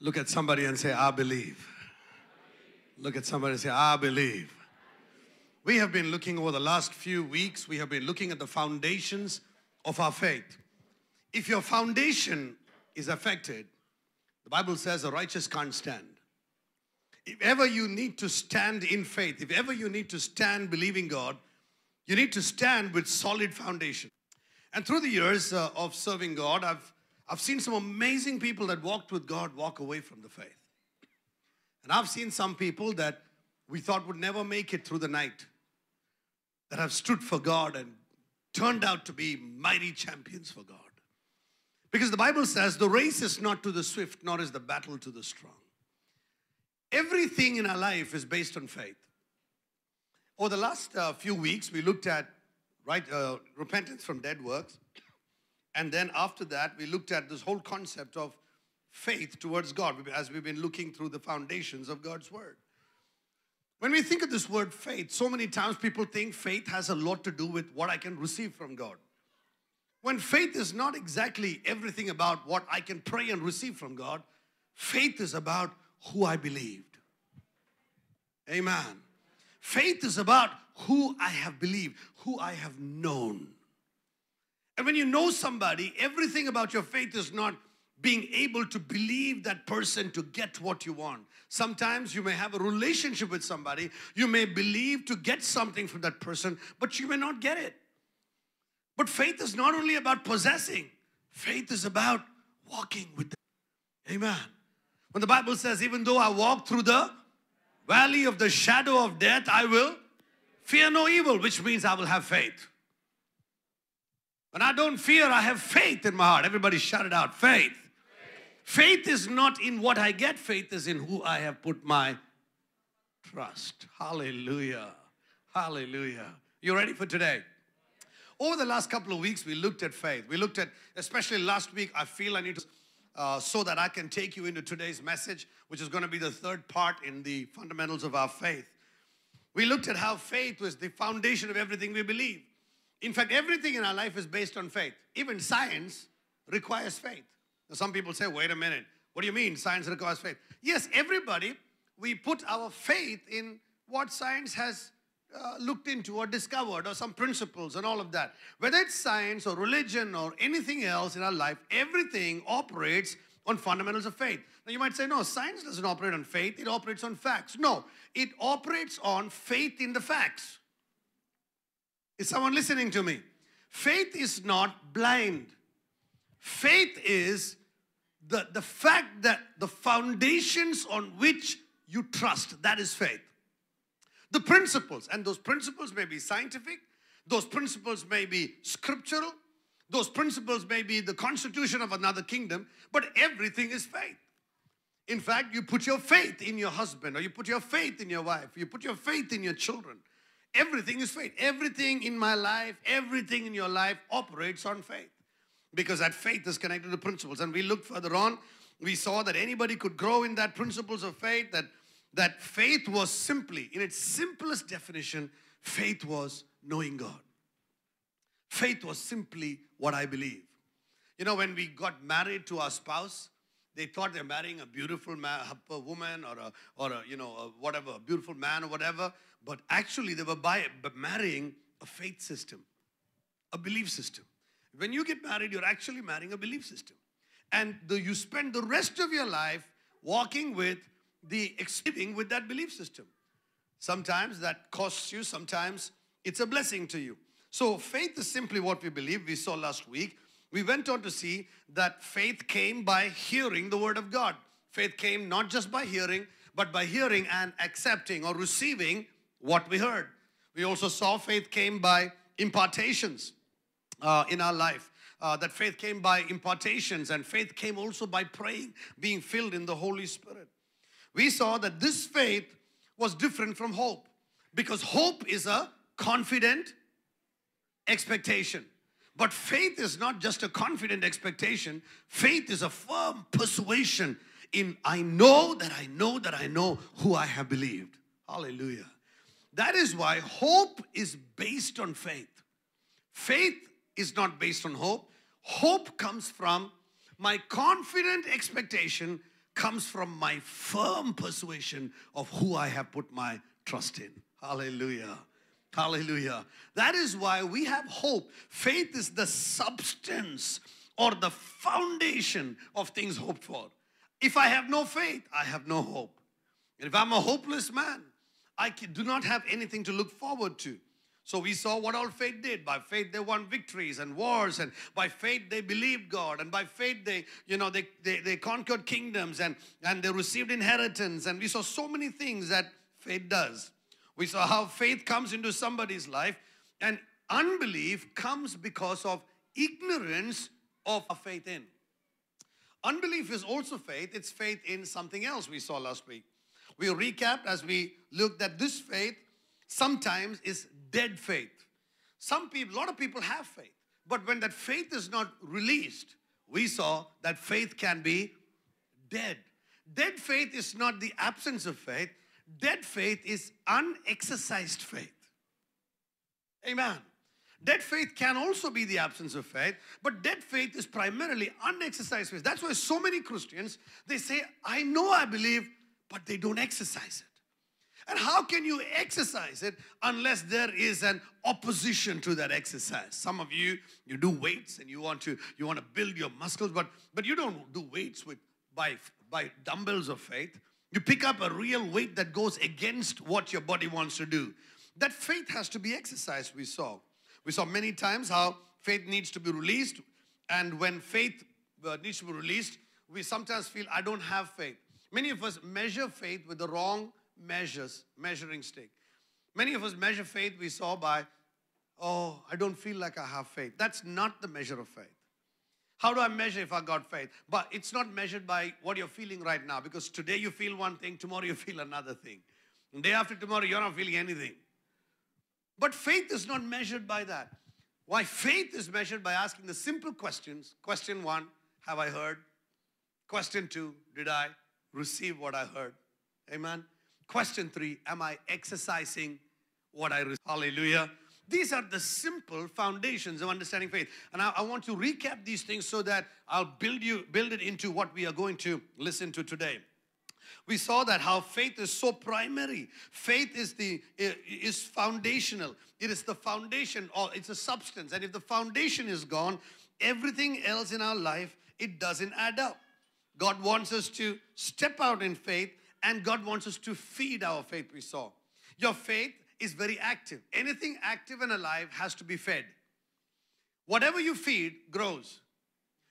Look at somebody and say, I believe. Look at somebody and say, I believe. We have been looking over the last few weeks, we have been looking at the foundations of our faith. If your foundation is affected, the Bible says a righteous can't stand. If ever you need to stand in faith, if ever you need to stand believing God, you need to stand with solid foundation. And through the years uh, of serving God, I've, I've seen some amazing people that walked with God walk away from the faith. And I've seen some people that we thought would never make it through the night that have stood for God and turned out to be mighty champions for God. Because the Bible says the race is not to the swift, nor is the battle to the strong. Everything in our life is based on faith. Over the last uh, few weeks, we looked at right uh, repentance from dead works, and then after that, we looked at this whole concept of faith towards God as we've been looking through the foundations of God's Word. When we think of this word faith, so many times people think faith has a lot to do with what I can receive from God. When faith is not exactly everything about what I can pray and receive from God, faith is about who I believed. Amen. Faith is about who I have believed, who I have known. And when you know somebody, everything about your faith is not being able to believe that person to get what you want. Sometimes you may have a relationship with somebody, you may believe to get something from that person, but you may not get it. But faith is not only about possessing, faith is about walking with them. Amen. When the Bible says, even though I walk through the valley of the shadow of death, I will fear no evil, which means I will have faith. When I don't fear, I have faith in my heart. Everybody shout it out faith. Faith is not in what I get, faith is in who I have put my trust. Hallelujah. Hallelujah. You ready for today? Over the last couple of weeks, we looked at faith. We looked at, especially last week, I feel I need to, uh, so that I can take you into today's message, which is going to be the third part in the fundamentals of our faith. We looked at how faith was the foundation of everything we believe. In fact, everything in our life is based on faith. Even science requires faith. Now, Some people say, wait a minute, what do you mean science requires faith? Yes, everybody, we put our faith in what science has uh, looked into or discovered or some principles and all of that. Whether it's science or religion or anything else in our life, everything operates on fundamentals of faith. Now you might say, no, science doesn't operate on faith, it operates on facts. No, it operates on faith in the facts. Is someone listening to me? Faith is not blind. Faith is the, the fact that the foundations on which you trust, that is faith. The principles, and those principles may be scientific, those principles may be scriptural, those principles may be the constitution of another kingdom, but everything is faith. In fact, you put your faith in your husband, or you put your faith in your wife, you put your faith in your children. Everything is faith. Everything in my life, everything in your life operates on faith because that faith is connected to principles. And we looked further on, we saw that anybody could grow in that principles of faith, that, that faith was simply, in its simplest definition, faith was knowing God. Faith was simply what I believe. You know, when we got married to our spouse, they thought they're marrying a beautiful man, a woman or a, or a, you know, a whatever, a beautiful man or whatever. But actually, they were by, marrying a faith system, a belief system. When you get married, you're actually marrying a belief system. And the, you spend the rest of your life walking with the exceeding with that belief system. Sometimes that costs you, sometimes it's a blessing to you. So faith is simply what we believe. We saw last week. We went on to see that faith came by hearing the word of God. Faith came not just by hearing, but by hearing and accepting or receiving what we heard. We also saw faith came by impartations uh, in our life. Uh, that faith came by impartations and faith came also by praying, being filled in the Holy Spirit. We saw that this faith was different from hope because hope is a confident expectation. But faith is not just a confident expectation, faith is a firm persuasion in I know that I know that I know who I have believed. Hallelujah. That is why hope is based on faith. Faith is not based on hope. Hope comes from my confident expectation comes from my firm persuasion of who I have put my trust in. Hallelujah. Hallelujah. That is why we have hope. Faith is the substance or the foundation of things hoped for. If I have no faith, I have no hope. And if I'm a hopeless man, I do not have anything to look forward to. So we saw what all faith did. By faith they won victories and wars, and by faith they believed God, and by faith they, you know, they, they, they conquered kingdoms and, and they received inheritance. And we saw so many things that faith does. We saw how faith comes into somebody's life, and unbelief comes because of ignorance of a faith in. Unbelief is also faith, it's faith in something else we saw last week. We recapped as we looked at this faith sometimes is dead faith. Some people, a lot of people have faith, but when that faith is not released, we saw that faith can be dead. Dead faith is not the absence of faith, dead faith is unexercised faith. Amen. Dead faith can also be the absence of faith, but dead faith is primarily unexercised faith. That's why so many Christians they say, I know I believe, but they don't exercise it. And how can you exercise it unless there is an opposition to that exercise? Some of you, you do weights and you want to you want to build your muscles, but but you don't do weights with by by dumbbells of faith. You pick up a real weight that goes against what your body wants to do. That faith has to be exercised, we saw. We saw many times how faith needs to be released. And when faith uh, needs to be released, we sometimes feel, I don't have faith. Many of us measure faith with the wrong measures, measuring stick. Many of us measure faith we saw by, oh, I don't feel like I have faith. That's not the measure of faith. How do I measure if I got faith? But it's not measured by what you're feeling right now because today you feel one thing, tomorrow you feel another thing. And day after tomorrow, you're not feeling anything. But faith is not measured by that. Why? Faith is measured by asking the simple questions. Question one Have I heard? Question two Did I receive what I heard? Amen. Question three Am I exercising what I receive? Hallelujah. These are the simple foundations of understanding faith. And I, I, want to recap these things so that I'll build you, build it into what we are going to listen to today. We saw that how faith is so primary. Faith is the is foundational. It is the foundation or it's a substance. And if the foundation is gone, everything else in our life it doesn't add up. God wants us to step out in faith and God wants us to feed our faith, we saw. Your faith is very active. Anything active and alive has to be fed. Whatever you feed grows.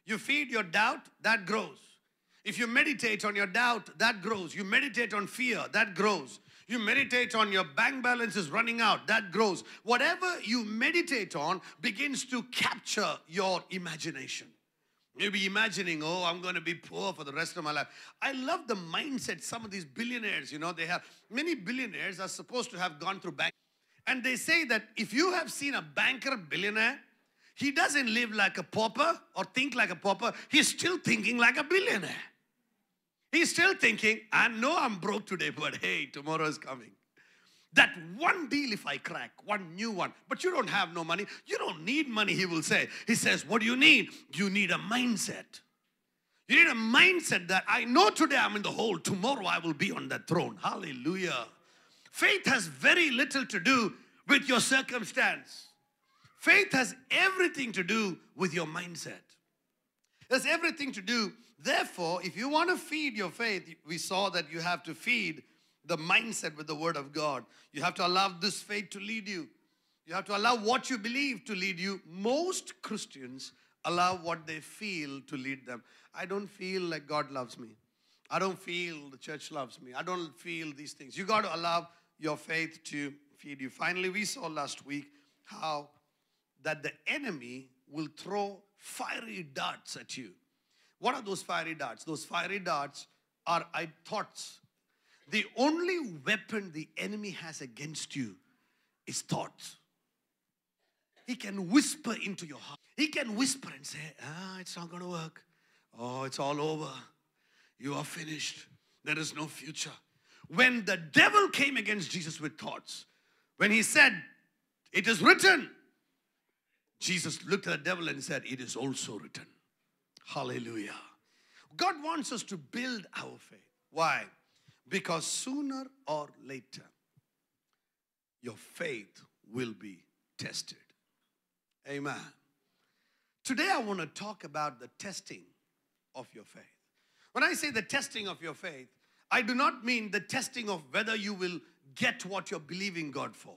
You feed your doubt, that grows. If you meditate on your doubt, that grows. You meditate on fear, that grows. You meditate on your bank balance is running out, that grows. Whatever you meditate on begins to capture your imagination. Maybe imagining, oh, I'm going to be poor for the rest of my life. I love the mindset some of these billionaires, you know, they have many billionaires are supposed to have gone through bank. And they say that if you have seen a banker billionaire, he doesn't live like a pauper or think like a pauper. He's still thinking like a billionaire. He's still thinking, I know I'm broke today, but hey, tomorrow is coming. That one deal, if I crack, one new one, but you don't have no money. You don't need money, he will say. He says, What do you need? You need a mindset. You need a mindset that I know today I'm in the hole, tomorrow I will be on that throne. Hallelujah. Faith has very little to do with your circumstance, faith has everything to do with your mindset. There's everything to do. Therefore, if you want to feed your faith, we saw that you have to feed the mindset with the Word of God. You have to allow this faith to lead you. You have to allow what you believe to lead you. Most Christians allow what they feel to lead them. I don't feel like God loves me. I don't feel the church loves me. I don't feel these things. You got to allow your faith to feed you. Finally, we saw last week how that the enemy will throw fiery darts at you. What are those fiery darts? Those fiery darts are thoughts the only weapon the enemy has against you is thoughts. He can whisper into your heart. He can whisper and say, Ah, it's not going to work. Oh, it's all over. You are finished. There is no future. When the devil came against Jesus with thoughts, when he said, It is written, Jesus looked at the devil and said, It is also written. Hallelujah. God wants us to build our faith. Why? Because sooner or later, your faith will be tested. Amen. Today, I want to talk about the testing of your faith. When I say the testing of your faith, I do not mean the testing of whether you will get what you're believing God for.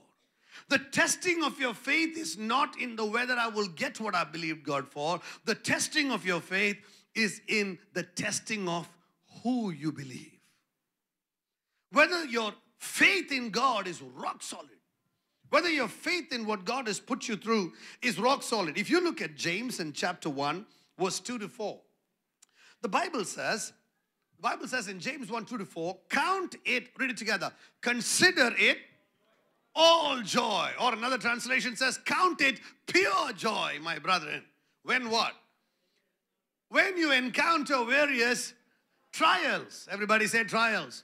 The testing of your faith is not in the whether I will get what I believe God for. The testing of your faith is in the testing of who you believe. Whether your faith in God is rock solid, whether your faith in what God has put you through is rock solid. If you look at James in chapter 1, verse 2 to 4, the Bible says, the Bible says in James 1 2 to 4, count it, read it together, consider it all joy. Or another translation says, count it pure joy, my brethren. When what? When you encounter various trials. Everybody say trials.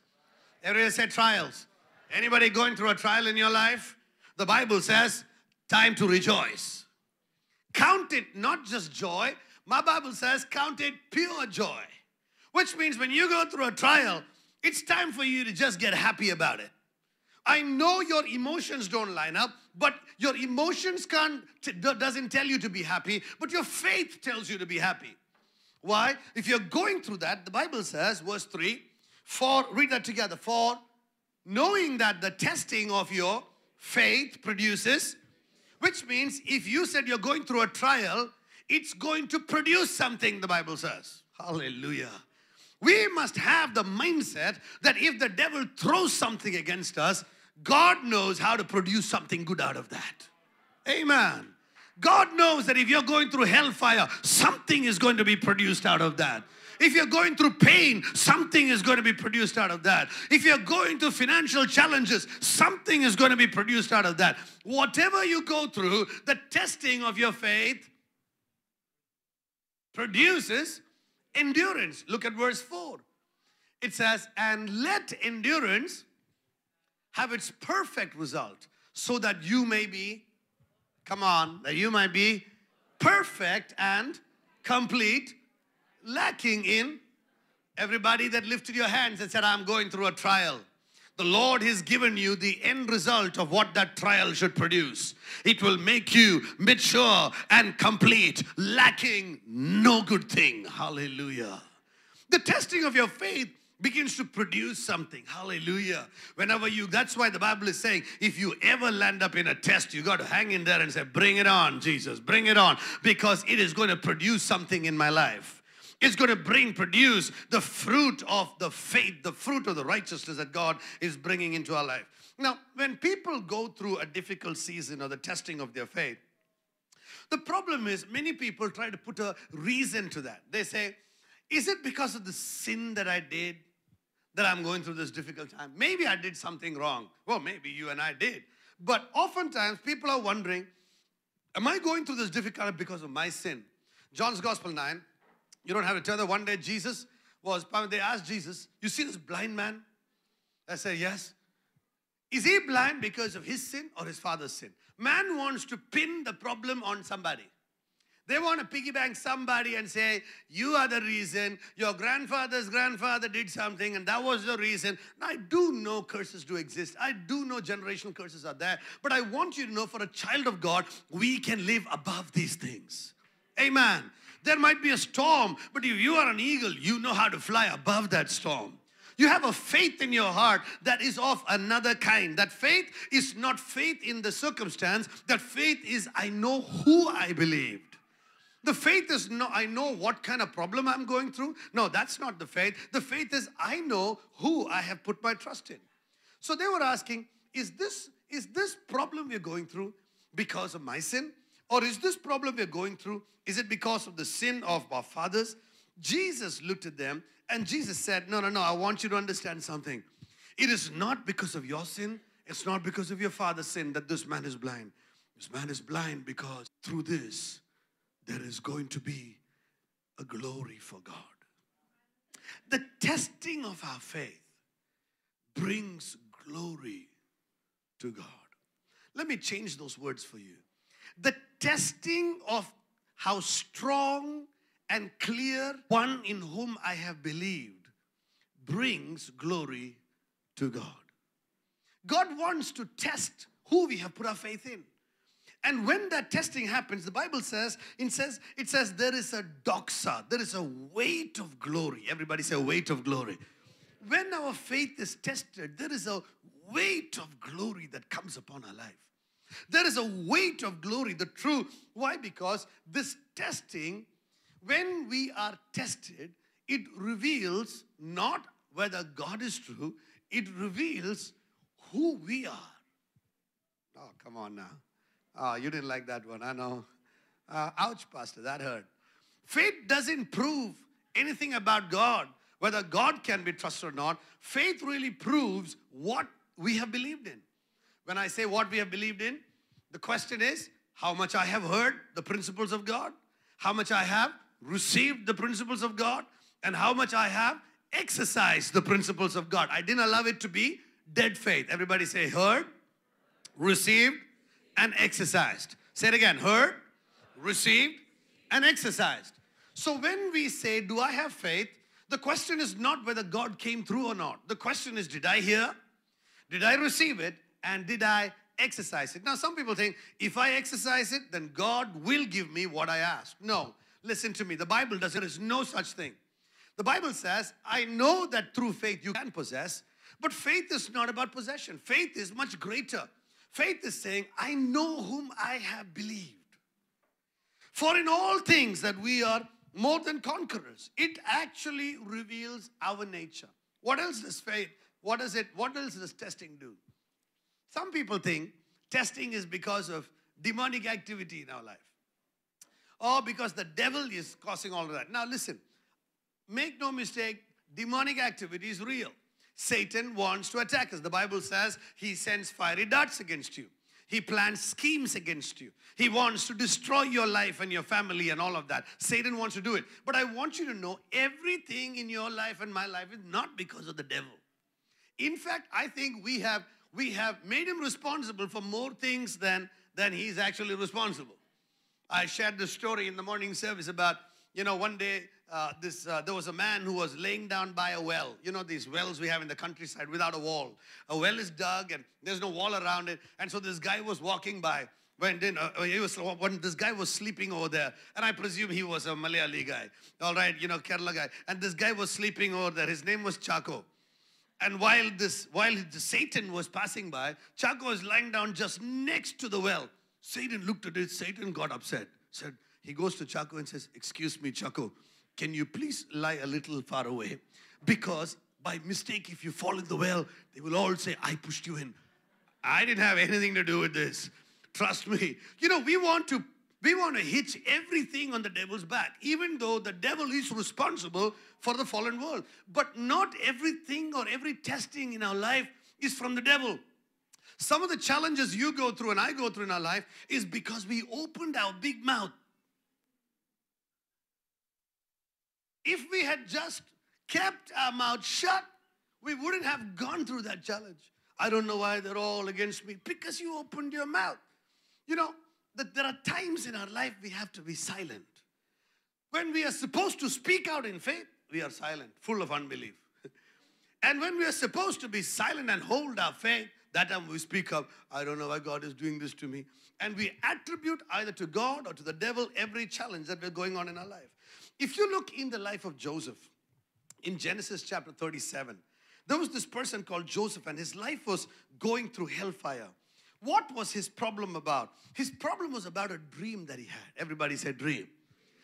Everybody say trials. Anybody going through a trial in your life? The Bible says, time to rejoice. Count it not just joy. My Bible says, count it pure joy. Which means when you go through a trial, it's time for you to just get happy about it. I know your emotions don't line up, but your emotions can't doesn't tell you to be happy, but your faith tells you to be happy. Why? If you're going through that, the Bible says, verse 3, for read that together, for knowing that the testing of your faith produces, which means if you said you're going through a trial, it's going to produce something, the Bible says. Hallelujah. We must have the mindset that if the devil throws something against us, God knows how to produce something good out of that. Amen. God knows that if you're going through hellfire, something is going to be produced out of that. If you're going through pain, something is going to be produced out of that. If you're going through financial challenges, something is going to be produced out of that. Whatever you go through, the testing of your faith produces endurance. Look at verse 4. It says, And let endurance have its perfect result so that you may be, come on, that you might be perfect and complete, lacking in everybody that lifted your hands and said, I'm going through a trial. The Lord has given you the end result of what that trial should produce. It will make you mature and complete, lacking no good thing. Hallelujah. The testing of your faith begins to produce something. Hallelujah. Whenever you, that's why the Bible is saying, if you ever land up in a test, you got to hang in there and say, Bring it on, Jesus, bring it on, because it is going to produce something in my life. It's going to bring, produce the fruit of the faith, the fruit of the righteousness that God is bringing into our life. Now, when people go through a difficult season or the testing of their faith, the problem is many people try to put a reason to that. They say, Is it because of the sin that I did? that I'm going through this difficult time. Maybe I did something wrong. Well, maybe you and I did. But oftentimes people are wondering, am I going through this difficult because of my sin? John's Gospel 9, you don't have to tell that one day Jesus was, they asked Jesus, you see this blind man? I said, yes. Is he blind because of his sin or his father's sin? Man wants to pin the problem on somebody. They want to piggyback somebody and say, You are the reason, your grandfather's grandfather did something, and that was the reason. Now, I do know curses do exist. I do know generational curses are there. But I want you to know for a child of God, we can live above these things. Amen. There might be a storm, but if you are an eagle, you know how to fly above that storm. You have a faith in your heart that is of another kind. That faith is not faith in the circumstance. That faith is, I know who I believed. The faith is no, I know what kind of problem I'm going through. No, that's not the faith. The faith is I know who I have put my trust in. So they were asking, is this is this problem we're going through because of my sin? Or is this problem we're going through, is it because of the sin of our fathers? Jesus looked at them and Jesus said, No, no, no, I want you to understand something. It is not because of your sin, it's not because of your father's sin that this man is blind. This man is blind because through this, there is going to be a glory for God. The testing of our faith brings glory to God. Let me change those words for you. The testing of how strong and clear one in whom I have believed brings glory to God. God wants to test who we have put our faith in. And when that testing happens, the Bible says, it says, it says there is a doxa, there is a weight of glory. Everybody say weight of glory. When our faith is tested, there is a weight of glory that comes upon our life. There is a weight of glory, the true. Why? Because this testing, when we are tested, it reveals not whether God is true, it reveals who we are. Oh, come on now. Oh, you didn't like that one, I know. Uh, ouch, Pastor, that hurt. Faith doesn't prove anything about God, whether God can be trusted or not. Faith really proves what we have believed in. When I say what we have believed in, the question is how much I have heard the principles of God, how much I have received the principles of God, and how much I have exercised the principles of God. I didn't allow it to be dead faith. Everybody say heard, received, and exercised. Say it again heard, received, and exercised. So when we say, Do I have faith? The question is not whether God came through or not. The question is, Did I hear? Did I receive it? And did I exercise it? Now, some people think if I exercise it, then God will give me what I ask. No, listen to me. The Bible does, there is no such thing. The Bible says, I know that through faith you can possess, but faith is not about possession. Faith is much greater. Faith is saying, I know whom I have believed. For in all things that we are more than conquerors, it actually reveals our nature. What else does faith, what does it, what else does testing do? Some people think testing is because of demonic activity in our life. Or because the devil is causing all of that. Now listen, make no mistake, demonic activity is real. Satan wants to attack us. The Bible says he sends fiery darts against you. He plans schemes against you. He wants to destroy your life and your family and all of that. Satan wants to do it. But I want you to know everything in your life and my life is not because of the devil. In fact, I think we have we have made him responsible for more things than than he's actually responsible. I shared the story in the morning service about you know one day uh, this, uh, there was a man who was laying down by a well. You know these wells we have in the countryside without a wall. A well is dug and there's no wall around it. And so this guy was walking by when, then, uh, he was, when this guy was sleeping over there. And I presume he was a Malayali guy. All right, you know, Kerala guy. And this guy was sleeping over there. His name was Chaco. And while this, while Satan was passing by, Chaco was lying down just next to the well. Satan looked at it. Satan got upset. Said, he goes to Chaco and says, Excuse me, Chaco can you please lie a little far away? Because by mistake, if you fall in the well, they will all say, I pushed you in. I didn't have anything to do with this. Trust me. You know, we want to we want to hitch everything on the devil's back, even though the devil is responsible for the fallen world. But not everything or every testing in our life is from the devil. Some of the challenges you go through and I go through in our life is because we opened our big mouth If we had just kept our mouth shut, we wouldn't have gone through that challenge. I don't know why they're all against me. Because you opened your mouth. You know, that there are times in our life we have to be silent. When we are supposed to speak out in faith, we are silent, full of unbelief. and when we are supposed to be silent and hold our faith, that time we speak up, I don't know why God is doing this to me. And we attribute either to God or to the devil every challenge that we're going on in our life. If you look in the life of Joseph, in Genesis chapter 37, there was this person called Joseph, and his life was going through hellfire. What was his problem about? His problem was about a dream that he had. Everybody said dream.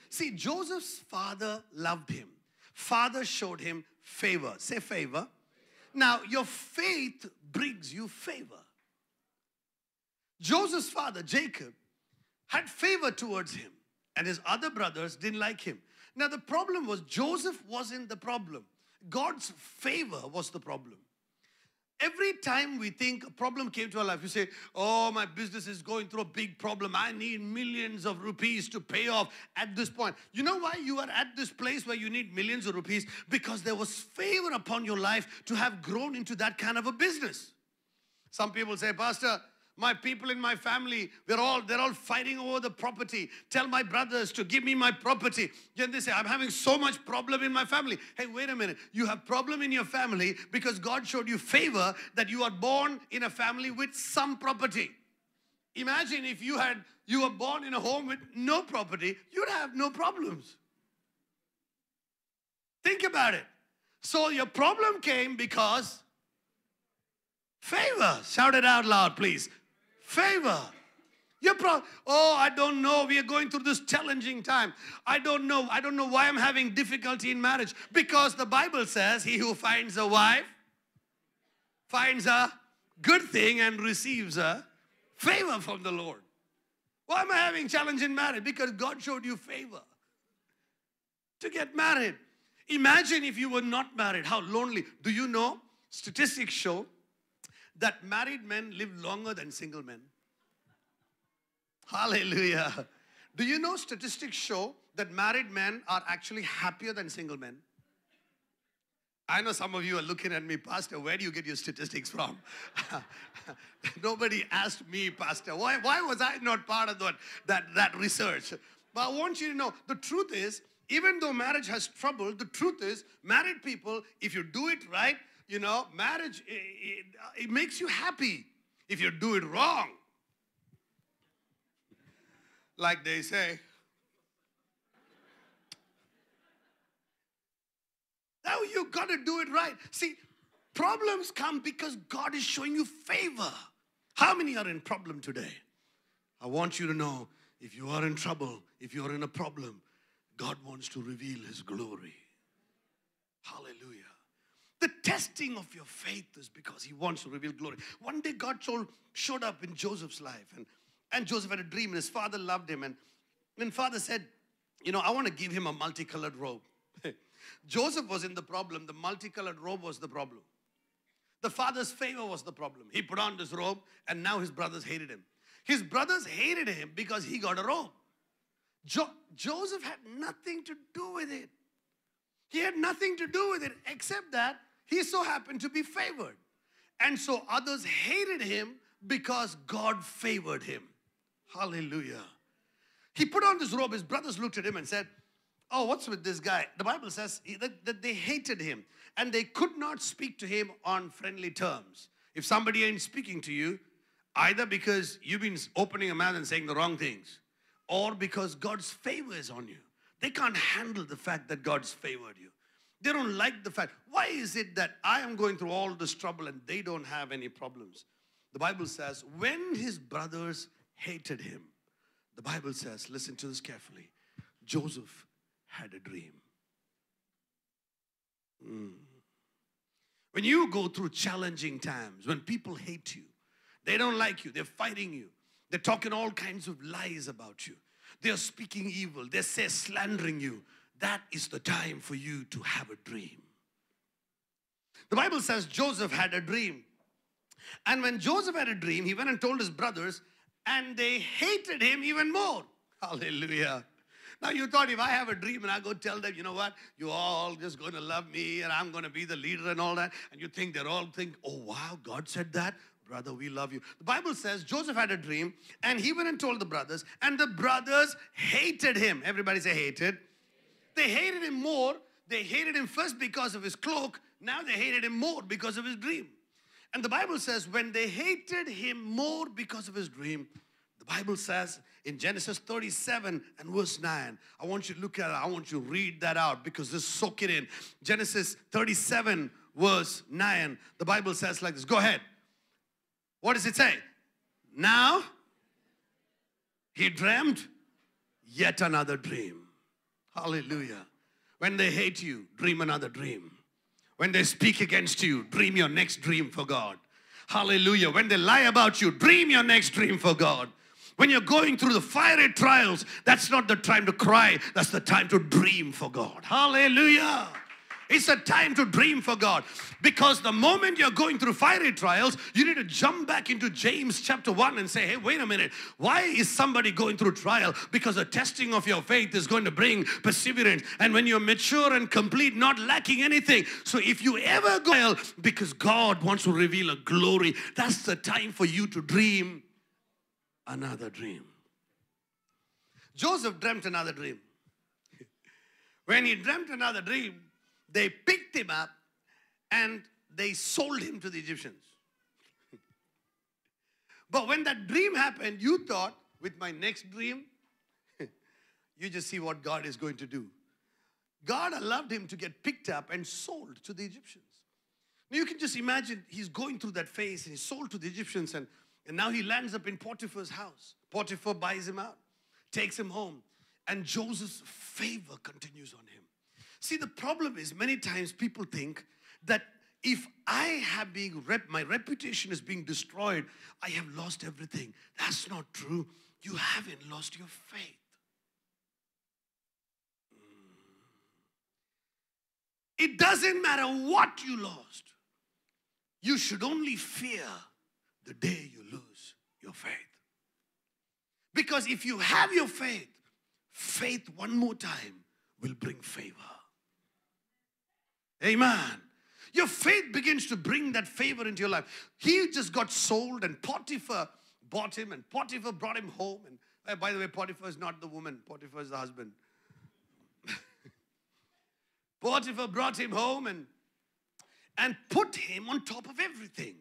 See, Joseph's father loved him. Father showed him favor. Say favor. Now, your faith brings you favor. Joseph's father, Jacob, had favor towards him, and his other brothers didn't like him. Now, the problem was Joseph wasn't the problem, God's favor was the problem. Every time we think a problem came to our life, you say, Oh, my business is going through a big problem. I need millions of rupees to pay off at this point. You know why you are at this place where you need millions of rupees? Because there was favor upon your life to have grown into that kind of a business. Some people say, Pastor, My people in my family, we're all they're all fighting over the property. Tell my brothers to give me my property. Then they say, I'm having so much problem in my family. Hey, wait a minute. You have problem in your family because God showed you favor that you are born in a family with some property. Imagine if you had you were born in a home with no property, you'd have no problems. Think about it. So your problem came because favor. Shout it out loud, please. Favor. Your problem. Oh, I don't know. We are going through this challenging time. I don't know. I don't know why I'm having difficulty in marriage. Because the Bible says, He who finds a wife finds a good thing and receives a favor from the Lord. Why am I having challenge in marriage? Because God showed you favor to get married. Imagine if you were not married, how lonely. Do you know? Statistics show that married men live longer than single men. Hallelujah. Do you know statistics show that married men are actually happier than single men? I know some of you are looking at me, Pastor, where do you get your statistics from? Nobody asked me, Pastor. Why, why was I not part of that, that, that research? But I want you to know the truth is, even though marriage has trouble, the truth is, married people, if you do it right, you know, marriage, it, it, it makes you happy. If you do it wrong, like they say, now you got to do it right. See, problems come because God is showing you favor. How many are in problem today? I want you to know if you are in trouble, if you are in a problem, God wants to reveal His glory. Hallelujah. The testing of your faith is because He wants to reveal glory. One day God told, showed up in Joseph's life, and, and Joseph had a dream, and his father loved him. And when father said, You know, I want to give him a multicolored robe. Joseph was in the problem, the multicolored robe was the problem. The father's favor was the problem. He put on this robe, and now his brothers hated him. His brothers hated him because he got a robe. Jo- Joseph had nothing to do with it. He had nothing to do with it except that he so happened to be favored. And so others hated him because God favored him. Hallelujah. He put on this robe. His brothers looked at him and said, Oh, what's with this guy? The Bible says that, they hated him and they could not speak to him on friendly terms. If somebody ain't speaking to you, either because you've been opening a mouth and saying the wrong things, or because God's favor is on you. They can't handle the fact that God's favored you. They don't like the fact. Why is it that I am going through all this trouble and they don't have any problems? The Bible says, when his brothers hated him, the Bible says, listen to this carefully, Joseph had a dream. Mm. When you go through challenging times, when people hate you, they don't like you, they're fighting you, they're talking all kinds of lies about you, they're speaking evil, they're say, slandering you, that is the time for you to have a dream. The Bible says Joseph had a dream. And when Joseph had a dream, he went and told his brothers, and they hated him even more. Hallelujah. Now you thought if I have a dream and I go tell them, you know what, you all just going to love me and I'm going to be the leader and all that, and you think they're all think, oh wow, God said that. Brother, we love you. The Bible says Joseph had a dream and he went and told the brothers, and the brothers hated him. Everybody say hated. They hated him more. They hated him first because of his cloak. Now they hated him more because of his dream. And the Bible says when they hated him more because of his dream, the Bible says in Genesis 37 and verse 9, I want you to look at it, I want you to read that out because this soak it in. Genesis 37 verse 9, the Bible says like this. Go ahead. What does it say? Now he dreamed yet another dream. Hallelujah. When they hate you, dream another dream. When they speak against you, dream your next dream for God. Hallelujah. When they lie about you, dream your next dream for God. When you're going through the fiery trials, that's not the time to cry, that's the time to dream for God. Hallelujah. It's a time to dream for God. Because the moment you're going through fiery trials, you need to jump back into James chapter 1 and say, hey, wait a minute. Why is somebody going through trial? Because the testing of your faith is going to bring perseverance. And when you're mature and complete, not lacking anything. So if you ever go, because God wants to reveal a glory, that's the time for you to dream another dream. Joseph dreamt another dream. when he dreamt another dream, they picked him up and they sold him to the Egyptians. but when that dream happened, you thought, with my next dream, you just see what God is going to do. God allowed him to get picked up and sold to the Egyptians. Now you can just imagine he's going through that phase and he's sold to the Egyptians, and, and now he lands up in Potiphar's house. Potiphar buys him out, takes him home, and Joseph's favor continues on him. See, the problem is many times people think that if I have being rep, my reputation is being destroyed, I have lost everything. That's not true. You haven't lost your faith. It doesn't matter what you lost. You should only fear the day you lose your faith. Because if you have your faith, faith one more time will bring favor. Amen. Your faith begins to bring that favor into your life. He just got sold, and Potiphar bought him, and Potiphar brought him home. And uh, by the way, Potiphar is not the woman, Potiphar is the husband. Potiphar brought him home and, and put him on top of everything.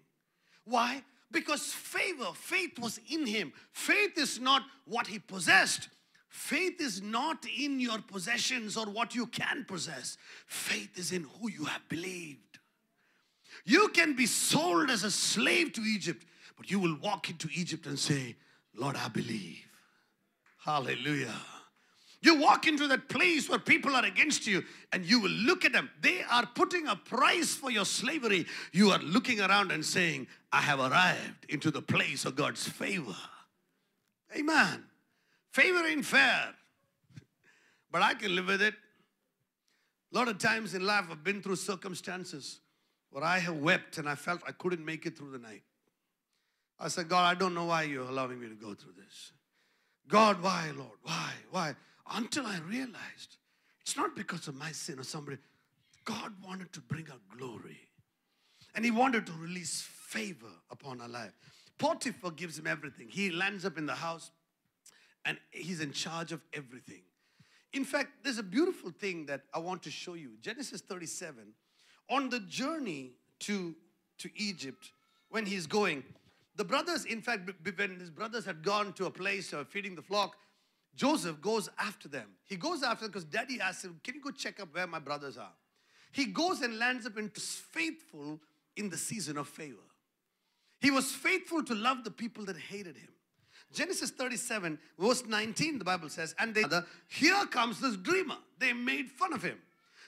Why? Because favor, faith was in him. Faith is not what he possessed. Faith is not in your possessions or what you can possess. Faith is in who you have believed. You can be sold as a slave to Egypt, but you will walk into Egypt and say, Lord, I believe. Hallelujah. You walk into that place where people are against you and you will look at them. They are putting a price for your slavery. You are looking around and saying, I have arrived into the place of God's favor. Amen. Favor ain't fair, but I can live with it. A lot of times in life, I've been through circumstances where I have wept and I felt I couldn't make it through the night. I said, God, I don't know why you're allowing me to go through this. God, why, Lord? Why? Why? Until I realized it's not because of my sin or somebody. God wanted to bring out glory. And He wanted to release favor upon our life. Potiphar gives him everything. He lands up in the house and he's in charge of everything. In fact, there's a beautiful thing that I want to show you. Genesis 37. On the journey to, to Egypt, when he's going, the brothers, in fact, when his brothers had gone to a place of feeding the flock, Joseph goes after them. He goes after them because daddy asks him, Can you go check up where my brothers are? He goes and lands up into faithful in the season of favor. He was faithful to love the people that hated him. Genesis 37, verse 19, the Bible says, and they, here comes this dreamer. They made fun of him.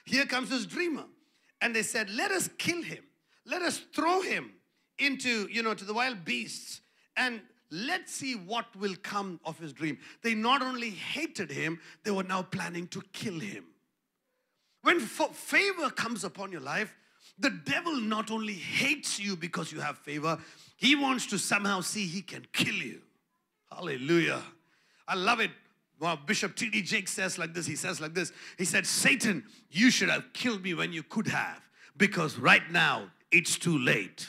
Here comes this dreamer. And they said, let us kill him. Let us throw him into, you know, to the wild beasts. And let's see what will come of his dream. They not only hated him, they were now planning to kill him. When favor comes upon your life, the devil not only hates you because you have favor, he wants to somehow see he can kill you. Hallelujah. I love it. Well, Bishop T.D. Jakes says like this. He says like this. He said, Satan, you should have killed me when you could have because right now it's too late.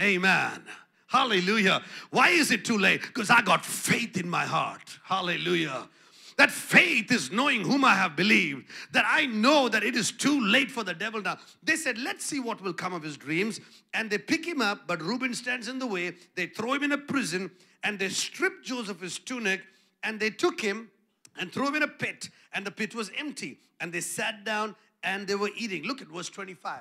Amen. Hallelujah. Why is it too late? Because I got faith in my heart. Hallelujah. That faith is knowing whom I have believed. That I know that it is too late for the devil now. They said, Let's see what will come of his dreams. And they pick him up, but Reuben stands in the way. They throw him in a prison and they stripped Joseph his tunic and they took him and threw him in a pit. And the pit was empty. And they sat down and they were eating. Look at verse 25.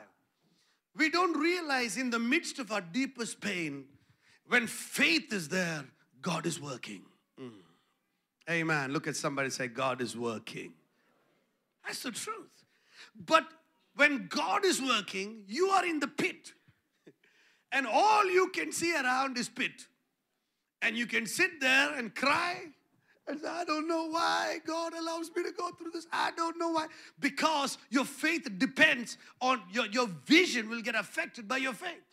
We don't realize in the midst of our deepest pain, when faith is there, God is working. Amen. Look at somebody say, God is working. That's the truth. But when God is working, you are in the pit. And all you can see around is pit. And you can sit there and cry and say, I don't know why God allows me to go through this. I don't know why. Because your faith depends on your, your vision will get affected by your faith.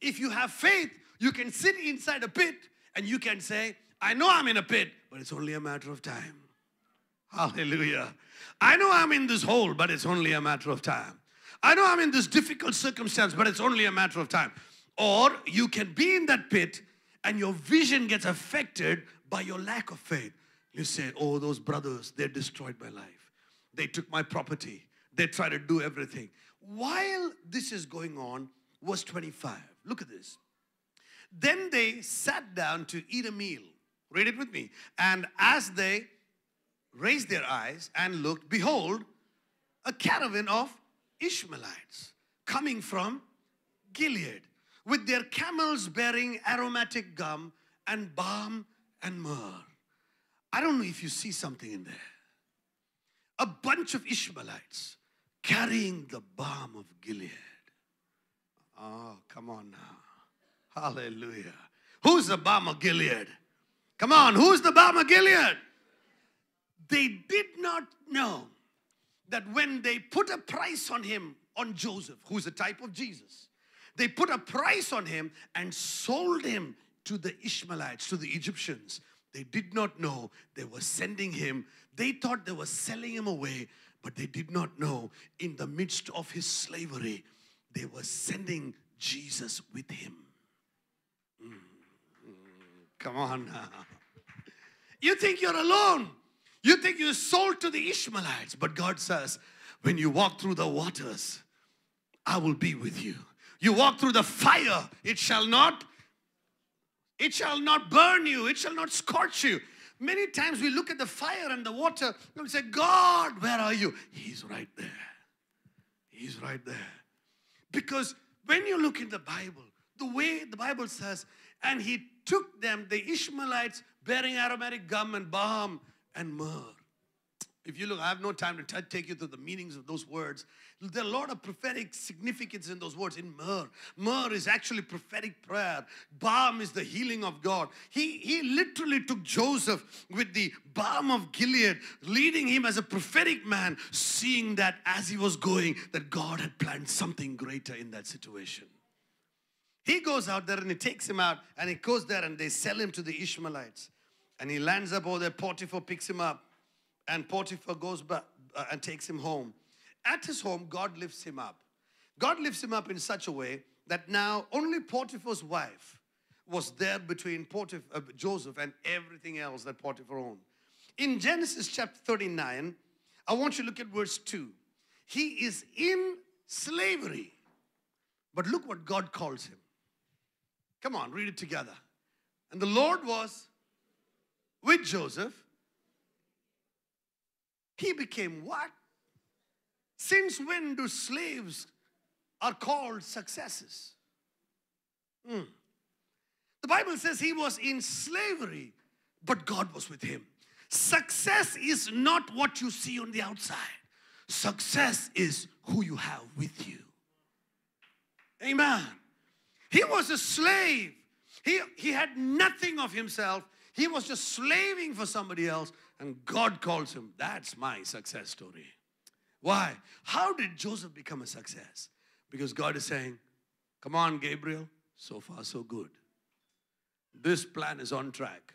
If you have faith, you can sit inside a pit and you can say, I know I'm in a pit, but it's only a matter of time. Hallelujah. I know I'm in this hole, but it's only a matter of time. I know I'm in this difficult circumstance, but it's only a matter of time. Or you can be in that pit and your vision gets affected by your lack of faith. You say, Oh, those brothers, they destroyed my life. They took my property. They tried to do everything. While this is going on, verse 25, look at this. Then they sat down to eat a meal. Read it with me. And as they raised their eyes and looked, behold, a caravan of Ishmaelites coming from Gilead with their camels bearing aromatic gum and balm and myrrh. I don't know if you see something in there. A bunch of Ishmaelites carrying the balm of Gilead. Oh, come on now. Hallelujah. Who's the balm of Gilead? Come on, who's the balm of Gilead? They did not know that when they put a price on him, on Joseph, who's a type of Jesus, they put a price on him and sold him to the Ishmaelites, to the Egyptians. They did not know they were sending him. They thought they were selling him away, but they did not know in the midst of his slavery, they were sending Jesus with him. Come on now. You think you're alone. You think you're sold to the Ishmaelites, but God says, when you walk through the waters, I will be with you. You walk through the fire, it shall not it shall not burn you, it shall not scorch you. Many times we look at the fire and the water and we say, God, where are you? He's right there. He's right there. Because when you look in the Bible, the way the Bible says, and he took them, the Ishmaelites, bearing aromatic gum and balm and myrrh. If you look, I have no time to take you through the meanings of those words. There are a lot of prophetic significance in those words. In myrrh, myrrh is actually prophetic prayer. Balm is the healing of God. He, he literally took Joseph with the balm of Gilead, leading him as a prophetic man, seeing that as he was going, that God had planned something greater in that situation. He goes out there and he takes him out and he goes there and they sell him to the Ishmaelites. And he lands up over there. Potiphar picks him up and Potiphar goes back uh, and takes him home. At his home, God lifts him up. God lifts him up in such a way that now only Potiphar's wife was there between Potiphar, uh, Joseph and everything else that Potiphar owned. In Genesis chapter 39, I want you to look at verse 2. He is in slavery, but look what God calls him. Come on, read it together. And the Lord was with Joseph he became what? Since when do slaves are called successes? Mm. The Bible says he was in slavery, but God was with him. Success is not what you see on the outside. Success is who you have with you. Amen. He was a slave. He, he had nothing of himself. He was just slaving for somebody else and God calls him. That's my success story. Why? How did Joseph become a success? Because God is saying, Come on, Gabriel, so far so good. This plan is on track.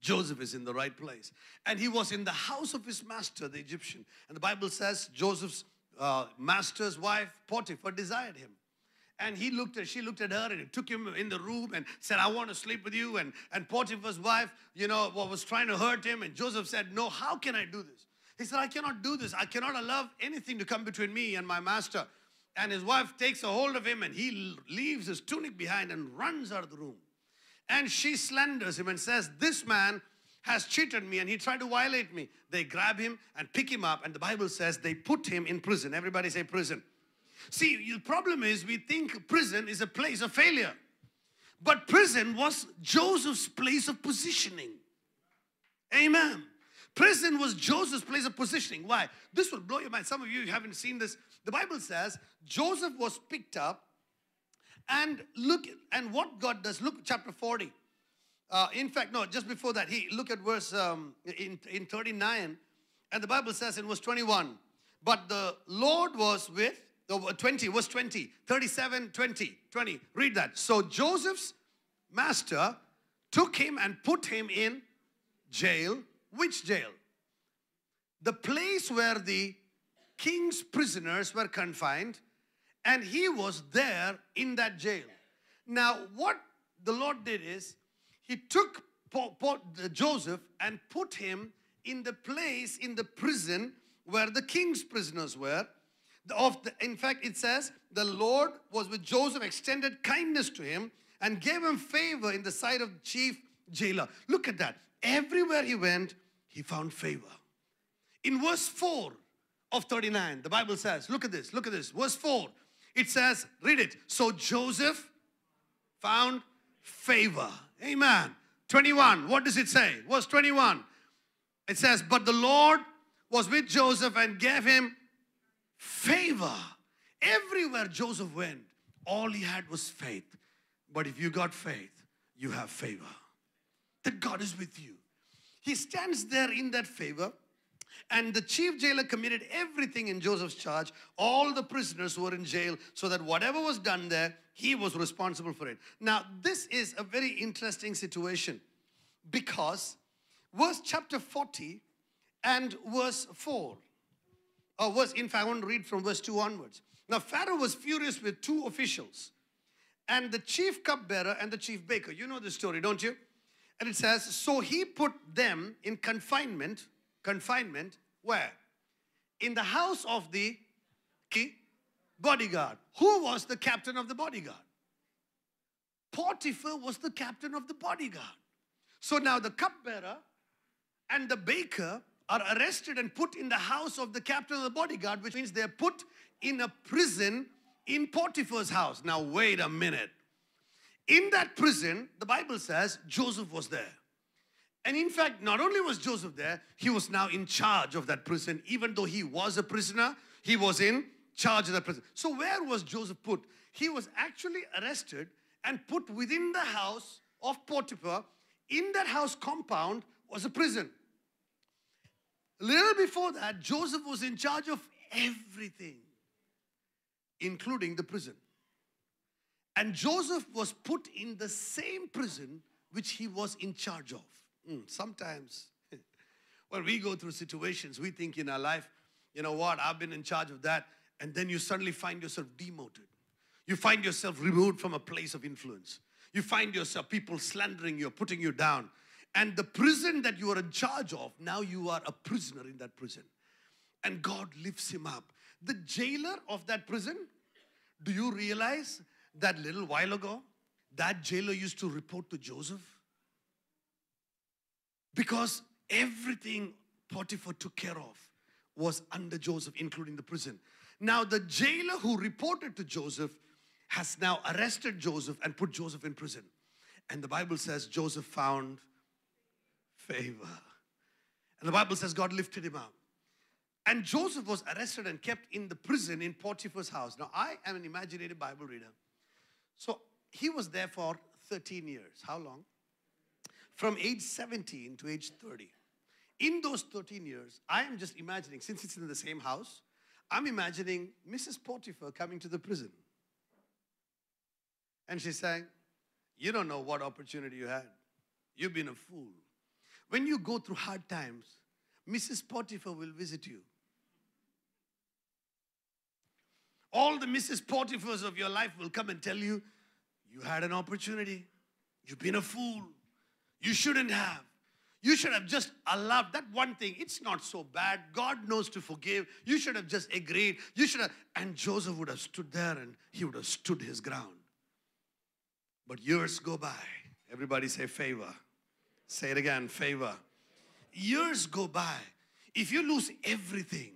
Joseph is in the right place. And he was in the house of his master, the Egyptian. And the Bible says Joseph's uh, master's wife, Potiphar, desired him. And he looked at, she looked at her and took him in the room and said, I want to sleep with you. And, and Potiphar's wife, you know, was trying to hurt him. And Joseph said, No, how can I do this? He said, I cannot do this. I cannot allow anything to come between me and my master. And his wife takes a hold of him and he leaves his tunic behind and runs out of the room. And she slanders him and says, This man has cheated me and he tried to violate me. They grab him and pick him up. And the Bible says they put him in prison. Everybody say prison. See, the problem is we think prison is a place of failure. But prison was Joseph's place of positioning. Amen. Prison was Joseph's place of positioning. Why? This will blow your mind. Some of you haven't seen this. The Bible says Joseph was picked up and look and what God does. Look chapter 40. Uh, in fact, no, just before that, he look at verse um, in, in 39, and the Bible says in verse 21, but the Lord was with 20, verse 20, 37, 20, 20. Read that. So Joseph's master took him and put him in jail. Which jail? The place where the king's prisoners were confined, and he was there in that jail. Now, what the Lord did is he took Joseph and put him in the place in the prison where the king's prisoners were. Of the, in fact, it says the Lord was with Joseph, extended kindness to him, and gave him favor in the sight of chief jailer. Look at that. Everywhere he went, he found favor. In verse 4 of 39, the Bible says, look at this, look at this. Verse 4, it says, read it. So Joseph found favor. Amen. 21, what does it say? Verse 21. It says, But the Lord was with Joseph and gave him favor. Everywhere Joseph went, all he had was faith. But if you got faith, you have favor. That God is with you. He stands there in that favor. And the chief jailer committed everything in Joseph's charge, all the prisoners were in jail, so that whatever was done there, he was responsible for it. Now, this is a very interesting situation because verse chapter 40 and verse 4, or verse, in fact, I want to read from verse 2 onwards. Now, Pharaoh was furious with two officials, and the chief cupbearer and the chief baker. You know the story, don't you? And it says, So he put them in confinement, confinement, where? In the house of the bodyguard. Who was the captain of the bodyguard? Potiphar was the captain of the bodyguard. So now the cupbearer and the baker are arrested and put in the house of the captain of the bodyguard, which means they're put in a prison in Potiphar's house. Now, wait a minute. In that prison, the Bible says Joseph was there. And in fact, not only was Joseph there, he was now in charge of that prison. Even though he was a prisoner, he was in charge of that prison. So, where was Joseph put? He was actually arrested and put within the house of Potiphar. In that house compound was a prison. A little before that, Joseph was in charge of everything, including the prison. And Joseph was put in the same prison which he was in charge of. Mm, sometimes, when we go through situations, we think in our life, you know what, I've been in charge of that. And then you suddenly find yourself demoted. You find yourself removed from a place of influence. You find yourself people slandering you, putting you down. And the prison that you are in charge of, now you are a prisoner in that prison. And God lifts him up. The jailer of that prison, do you realize that little while ago, that jailer used to report to Joseph? Because everything Potiphar took care of was under Joseph, including the prison. Now, the jailer who reported to Joseph has now arrested Joseph and put Joseph in prison. And the Bible says Joseph found favor. And the Bible says God lifted him up. And Joseph was arrested and kept in the prison in Potiphar's house. Now, I am an imaginative Bible reader. So he was there for 13 years. How long? From age 17 to age 30. In those 13 years, I am just imagining, since it's in the same house, I'm imagining Mrs. Potiphar coming to the prison. And she's saying, You don't know what opportunity you had. You've been a fool. When you go through hard times, Mrs. Potiphar will visit you. All the Mrs. Potiphars of your life will come and tell you, You had an opportunity. You've been a fool. You shouldn't have. You should have just allowed that one thing. It's not so bad. God knows to forgive. You should have just agreed. You should have. And Joseph would have stood there and he would have stood his ground. But years go by. Everybody say favor. Say it again favor. Years go by. If you lose everything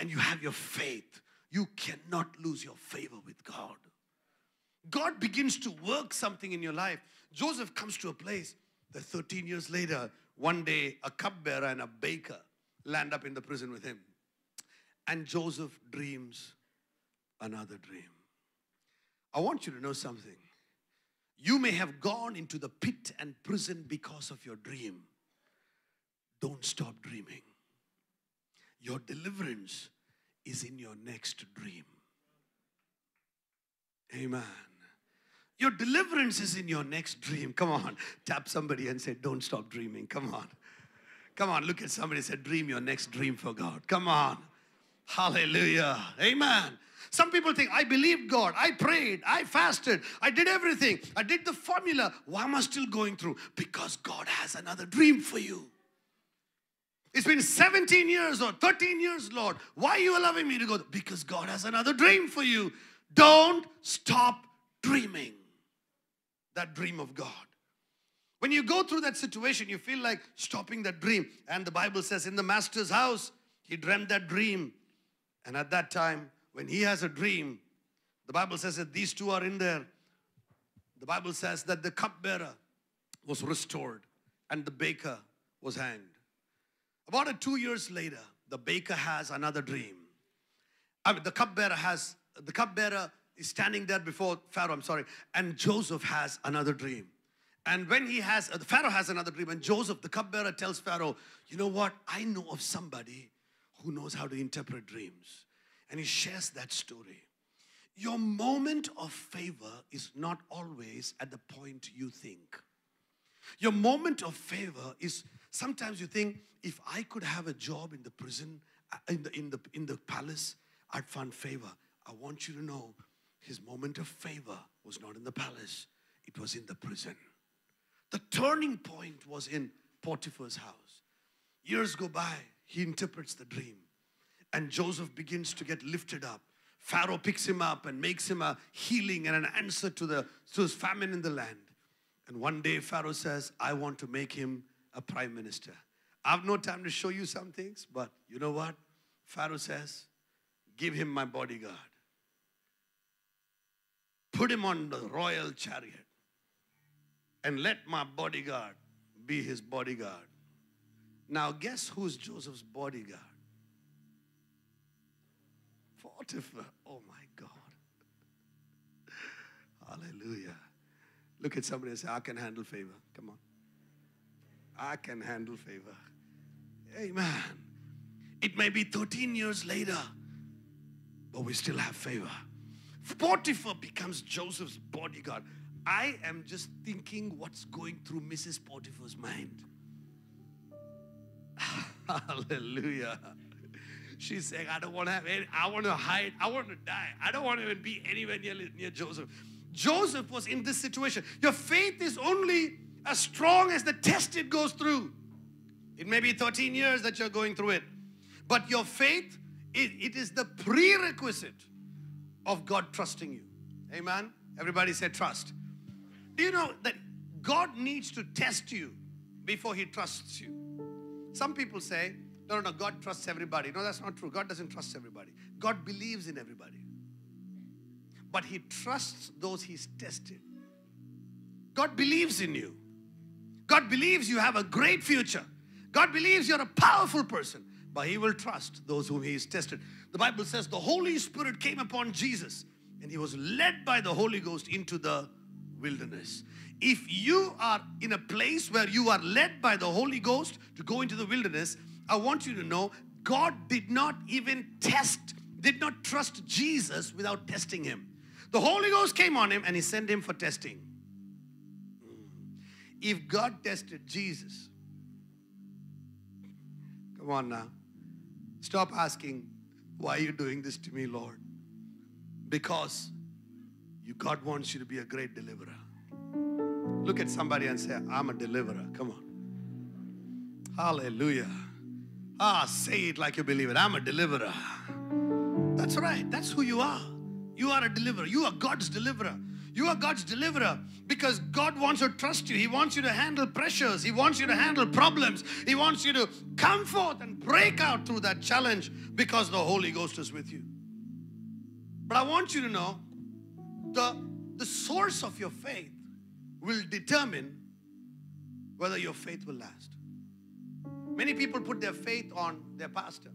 and you have your faith, you cannot lose your favor with God. God begins to work something in your life. Joseph comes to a place that 13 years later, one day a cupbearer and a baker land up in the prison with him. And Joseph dreams another dream. I want you to know something. You may have gone into the pit and prison because of your dream. Don't stop dreaming. Your deliverance is in your next dream. Amen. Your deliverance is in your next dream. Come on, tap somebody and say, Don't stop dreaming. Come on. Come on, look at somebody and say, Dream your next dream for God. Come on. Hallelujah. Amen. Some people think, I believed God, I prayed, I fasted, I did everything, I did the formula. Why am I still going through? Because God has another dream for you. It's been 17 years or 13 years, Lord. Why are you allowing me to go? Because God has another dream for you. Don't stop dreaming that dream of God. When you go through that situation, you feel like stopping that dream. And the Bible says, in the master's house, he dreamt that dream. And at that time, when he has a dream, the Bible says that these two are in there. The Bible says that the cupbearer was restored and the baker was hanged. About two years later, the baker has another dream. I mean, the cupbearer has the cupbearer is standing there before Pharaoh. I'm sorry, and Joseph has another dream. And when he has, uh, Pharaoh has another dream, and Joseph, the cupbearer, tells Pharaoh, "You know what? I know of somebody who knows how to interpret dreams." And he shares that story. Your moment of favor is not always at the point you think. Your moment of favor is sometimes you think, if I could have a job in the prison, uh, in the, in the, in the palace, I'd find favor. I want you to know his moment of favor was not in the palace, it was in the prison. The turning point was in Potiphar's house. Years go by, he interprets the dream, and Joseph begins to get lifted up. Pharaoh picks him up and makes him a healing and an answer to, the, to his famine in the land. And one day, Pharaoh says, I want to make him a prime minister. I have no time to show you some things, but you know what? Pharaoh says, Give him my bodyguard. Put him on the royal chariot and let my bodyguard be his bodyguard. Now, guess who's Joseph's bodyguard? Potiphar. Oh my God. Hallelujah. Look at somebody and say, I can handle favor. Come on. I can handle favor. Amen. It may be 13 years later, but we still have favor. Potiphar becomes Joseph's bodyguard. I am just thinking what's going through Mrs. Potiphar's mind. Hallelujah. She's saying, I don't want to have any, I want to hide, I want to die. I don't want to even be anywhere near, near Joseph. Joseph was in this situation. Your faith is only as strong as the test it goes through. It may be 13 years that you're going through it, but your faith, it, it is the prerequisite of God trusting you. Amen. Everybody say trust. Do you know that God needs to test you before He trusts you? Some people say, no, no, no, God trusts everybody. No, that's not true. God doesn't trust everybody. God believes in everybody. But He trusts those He's tested. God believes in you. God believes you have a great future. God believes you're a powerful person, but He will trust those whom He has tested. The Bible says the Holy Spirit came upon Jesus and He was led by the Holy Ghost into the wilderness. If you are in a place where you are led by the Holy Ghost to go into the wilderness, I want you to know God did not even test, did not trust Jesus without testing him. The Holy Ghost came on him and he sent him for testing. Mm. If God tested Jesus, come on now, stop asking, why are you doing this to me, Lord? Because you, God wants you to be a great deliverer. Look at somebody and say, I'm a deliverer. Come on. Hallelujah. Ah, say it like you believe it. I'm a deliverer. That's right. That's who you are. You are a deliverer. You are God's deliverer. You are God's deliverer because God wants to trust you. He wants you to handle pressures. He wants you to handle problems. He wants you to come forth and break out through that challenge because the Holy Ghost is with you. But I want you to know the, the source of your faith will determine whether your faith will last. Many people put their faith on their pastor.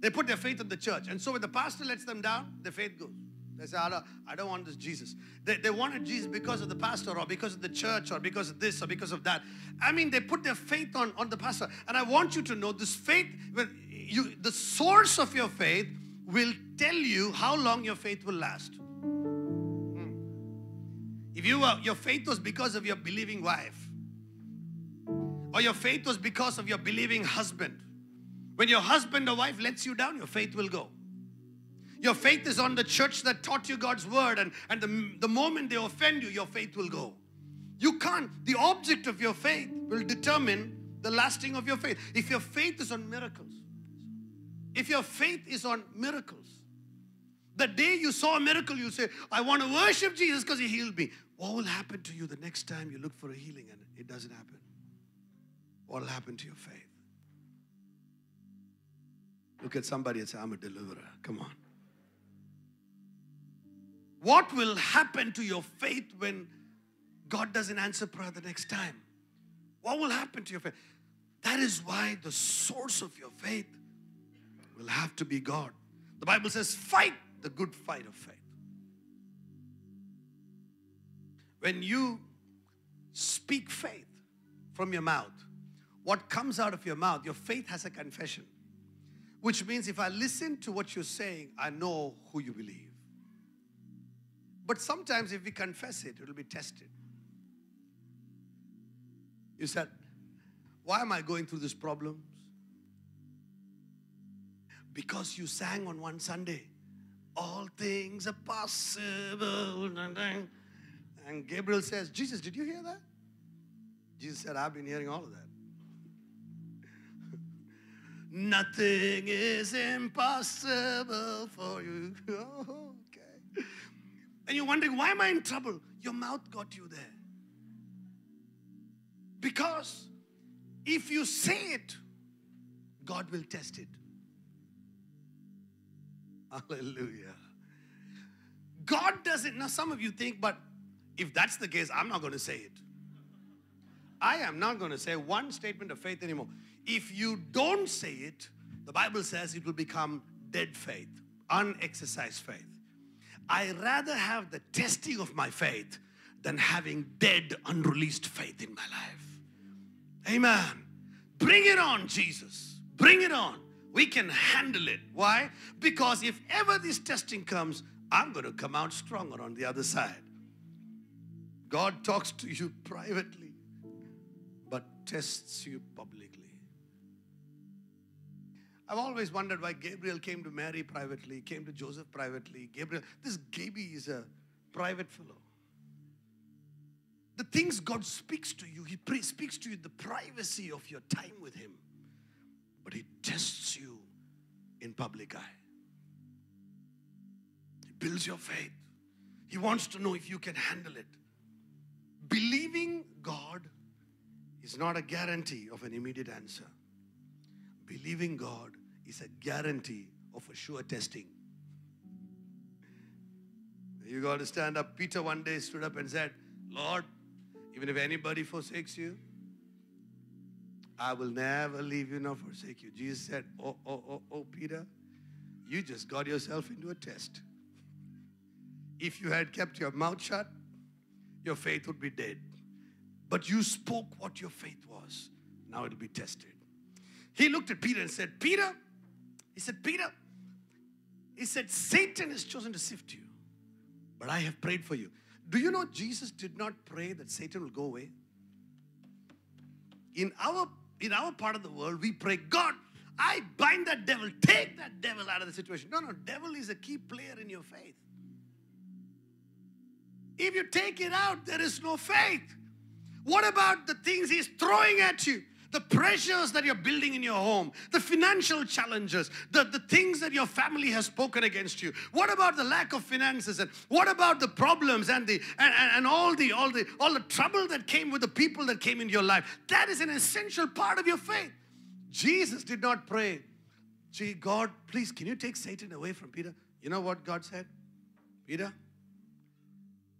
They put their faith on the church. And so when the pastor lets them down, their faith goes. They say, I don't, I don't want this Jesus. They, they wanted Jesus because of the pastor or because of the church or because of this or because of that. I mean, they put their faith on, on the pastor. And I want you to know this faith, you, the source of your faith will tell you how long your faith will last. Hmm. If you were, your faith was because of your believing wife, or your faith was because of your believing husband, When your husband or wife lets you down, your faith will go. Your faith is on the church that taught you God's word, and, and the, the moment they offend you, your faith will go. You can't. The object of your faith will determine the lasting of your faith. If your faith is on miracles, if your faith is on miracles, the day you saw a miracle, you say, I want to worship Jesus because he healed me. What will happen to you the next time you look for a healing and it doesn't happen? What will happen to your faith? Look at somebody and say, I'm a deliverer. Come on. What will happen to your faith when God doesn't answer prayer the next time? What will happen to your faith? That is why the source of your faith will have to be God. The Bible says, fight the good fight of faith. When you speak faith from your mouth, what comes out of your mouth, your faith has a confession. Which means if I listen to what you're saying, I know who you believe. But sometimes if we confess it, it will be tested. You said, Why am I going through this problems? Because you sang on one Sunday, All things are possible. And Gabriel says, Jesus, did you hear that? Jesus said, I've been hearing all of that. Nothing is impossible for you. Oh, okay. And you're wondering, why am I in trouble? Your mouth got you there. Because if you say it, God will test it. Hallelujah. God doesn't. Now, some of you think, but if that's the case, I'm not going to say it. I am not going to say one statement of faith anymore. If you don't say it, the Bible says it will become dead faith, unexercised faith. I rather have the testing of my faith than having dead, unreleased faith in my life. Amen. Bring it on, Jesus. Bring it on. We can handle it. Why? Because if ever this testing comes, I'm going to come out stronger on the other side. God talks to you privately, but tests you publicly. I've always wondered why Gabriel came to Mary privately, came to Joseph privately. Gabriel, this Gaby is a private fellow. The things God speaks to you, He speaks to you the privacy of your time with Him, but He tests you in public eye. He builds your faith. He wants to know if you can handle it. Believing God is not a guarantee of an immediate answer. Believing God is a guarantee of a sure testing. You got to stand up. Peter one day stood up and said, Lord, even if anybody forsakes you, I will never leave you nor forsake you. Jesus said, Oh, oh, oh, oh, Peter, you just got yourself into a test. If you had kept your mouth shut, your faith would be dead. But you spoke what your faith was. Now it'll be tested. He looked at Peter and said, Peter, he said, Peter, he said, Satan has chosen to sift you, but I have prayed for you. Do you know Jesus did not pray that Satan will go away? In our in our part of the world, we pray, God, I bind that devil, take that devil out of the situation. No, no, devil is a key player in your faith. If you take it out, there is no faith. What about the things he's throwing at you? The pressures that you're building in your home, the financial challenges, the, the things that your family has spoken against you. What about the lack of finances? And what about the problems and the and, and, and all the all the all the trouble that came with the people that came into your life? That is an essential part of your faith. Jesus did not pray, gee, God, please, can you take Satan away from Peter? You know what God said? Peter,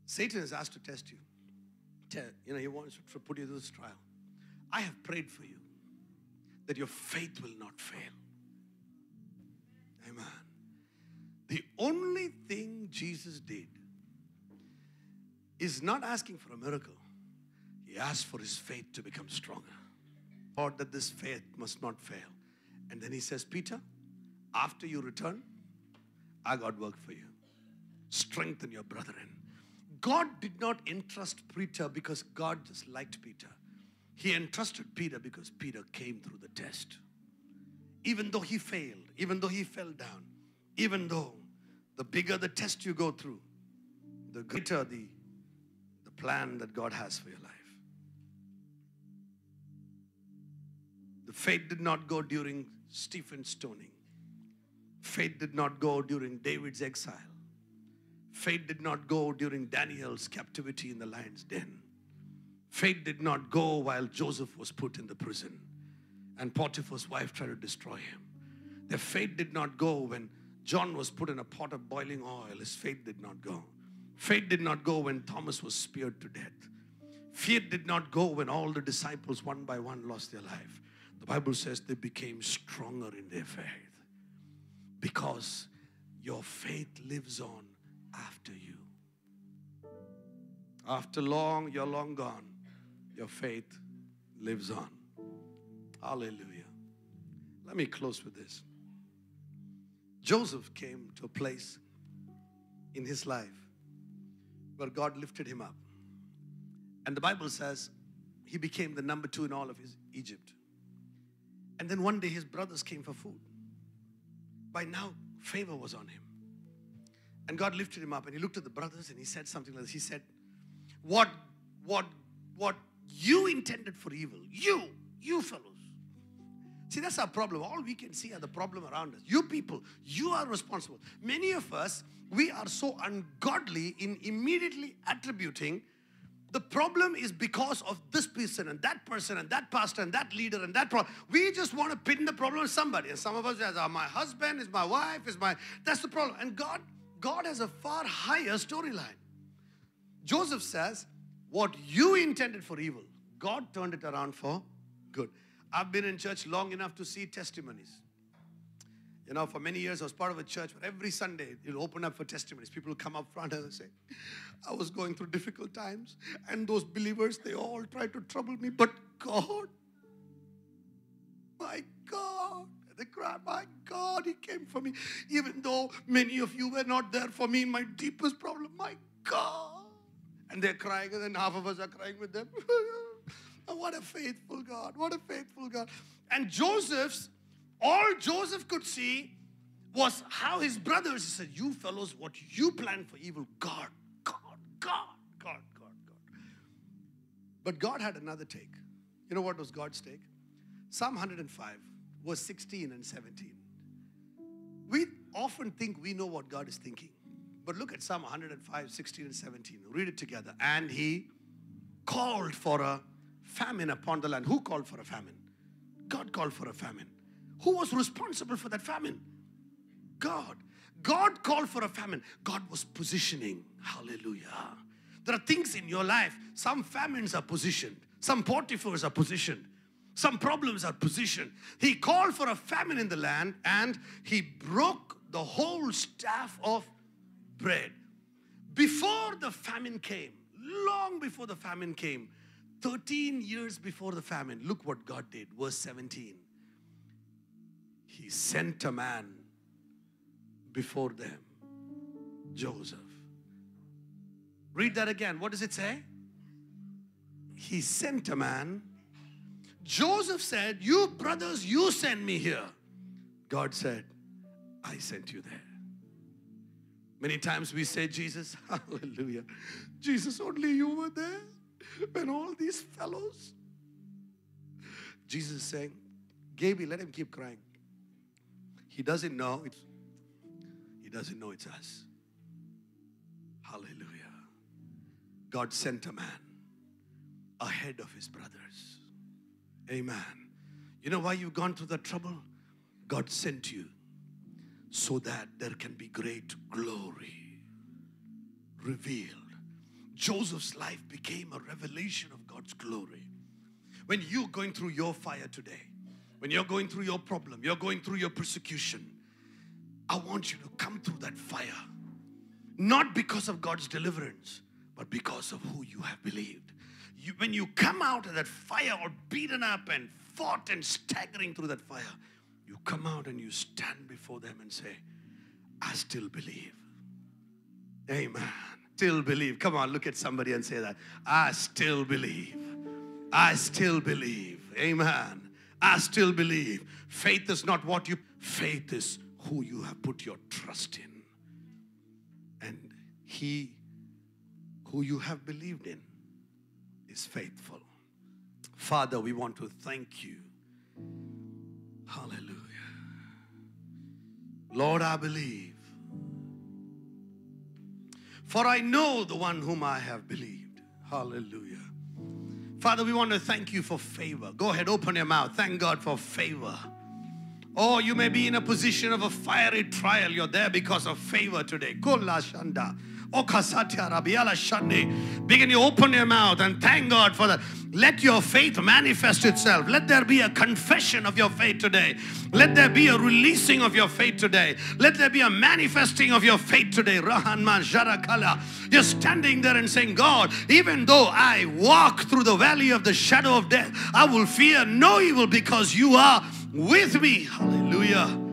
Satan is asked to test you. You know, he wants to put you through this trial. I have prayed for you that your faith will not fail. Amen. The only thing Jesus did is not asking for a miracle, he asked for his faith to become stronger. Lord, that this faith must not fail. And then he says, Peter, after you return, I got work for you. Strengthen your brethren. God did not entrust Peter because God just liked Peter. He entrusted Peter because Peter came through the test. even though he failed, even though he fell down, even though the bigger the test you go through, the greater the, the plan that God has for your life. The faith did not go during Stephen's stoning. Faith did not go during David's exile. Faith did not go during Daniel's captivity in the lion's den. Faith did not go while Joseph was put in the prison and Potiphar's wife tried to destroy him. Their faith did not go when John was put in a pot of boiling oil. His faith did not go. Faith did not go when Thomas was speared to death. Faith did not go when all the disciples, one by one, lost their life. The Bible says they became stronger in their faith because your faith lives on after you. After long, you're long gone, your faith lives on. Hallelujah. Let me close with this. Joseph came to a place in his life where God lifted him up. And the Bible says he became the number two in all of his Egypt. And then one day his brothers came for food. By now, favor was on him. And God lifted him up and he looked at the brothers and he said something like this. He said, What, what, what you intended for evil, you, you fellows. See, that's our problem. All we can see are the problem around us. You people, you are responsible. Many of us, we are so ungodly in immediately attributing the problem is because of this person and that person and that pastor and that leader and that problem. We just want to pin the problem on somebody. And some of us, as oh, my husband, is my wife, is my that's the problem. And God, God has a far higher storyline. Joseph says, What you intended for evil, God turned it around for good. I've been in church long enough to see testimonies. You know, for many years I was part of a church where every Sunday it'll open up for testimonies. People will come up front and say, I was going through difficult times, and those believers, they all tried to trouble me, but God, my God, they cried, my God, He came for me. Even though many of you were not there for me in my deepest problem, my God. And they're crying, and then half of us are crying with them. what a faithful God. What a faithful God. And Joseph's all Joseph could see was how his brothers he said, You fellows, what you planned for evil, God, God, God, God, God, God. But God had another take. You know what was God's take? Psalm 105, verse 16 and 17. We often think we know what God is thinking. But look at Psalm 105, 16 and 17. Read it together. And he called for a famine upon the land. Who called for a famine? God called for a famine. Who was responsible for that famine? God. God called for a famine. God was positioning. Hallelujah. There are things in your life, some famines are positioned, some Potiphars are positioned, some problems are positioned. He called for a famine in the land and he broke the whole staff of bread. Before the famine came, long before the famine came, 13 years before the famine, look what God did. Verse 17 he sent a man before them, Joseph. Read that again. What does it say? He sent a man. Joseph said, You brothers, you send me here. God said, I sent you there. Many times we say, Jesus, hallelujah. Jesus, only you were there when all these fellows. Jesus is saying, Gaby, let him keep crying. He doesn't know it's he doesn't know it's us. Hallelujah. God sent a man ahead of his brothers. Amen. You know why you've gone through the trouble? God sent you so that there can be great glory revealed. Joseph's life became a revelation of God's glory. When you're going through your fire today, when you're going through your problem, you're going through your persecution, I want you to come through that fire. Not because of God's deliverance, but because of who you have believed. You, when you come out of that fire or beaten up and fought and staggering through that fire, you come out and you stand before them and say, I still believe. Amen. Still believe. Come on, look at somebody and say that. I still believe. I still believe. Amen. I still believe. Faith is not what you, faith is who you have put your trust in. And He who you have believed in is faithful. Father, we want to thank you. Hallelujah. Lord, I believe. For I know the one whom I have believed. Hallelujah. Father, we want to thank you for favor. Go ahead, open your mouth. Thank God for favor. Or you may be in a position of a fiery trial. You're there because of favor today. Kola shanda. Oh, Shande. Begin to open your mouth and thank God for that. Let your faith manifest itself. Let there be a confession of your faith today. Let there be a releasing of your faith today. Let there be a manifesting of your faith today. Rahanman Jarakala. You're standing there and saying, God, even though I walk through the valley of the shadow of death, I will fear no evil because you are with me. Hallelujah.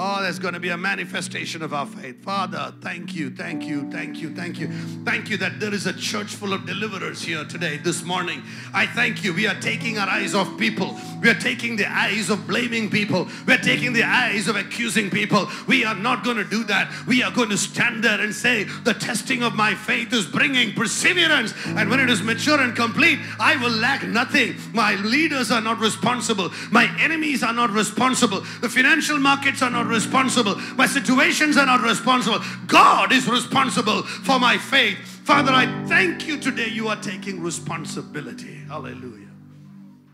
Oh, there's going to be a manifestation of our faith. Father, thank you, thank you, thank you, thank you. Thank you that there is a church full of deliverers here today, this morning. I thank you. We are taking our eyes off people. We are taking the eyes of blaming people. We are taking the eyes of accusing people. We are not going to do that. We are going to stand there and say, The testing of my faith is bringing perseverance. And when it is mature and complete, I will lack nothing. My leaders are not responsible. My enemies are not responsible. The financial markets are not responsible. My situations are not responsible. God is responsible for my faith. Father, I thank you today. You are taking responsibility. Hallelujah.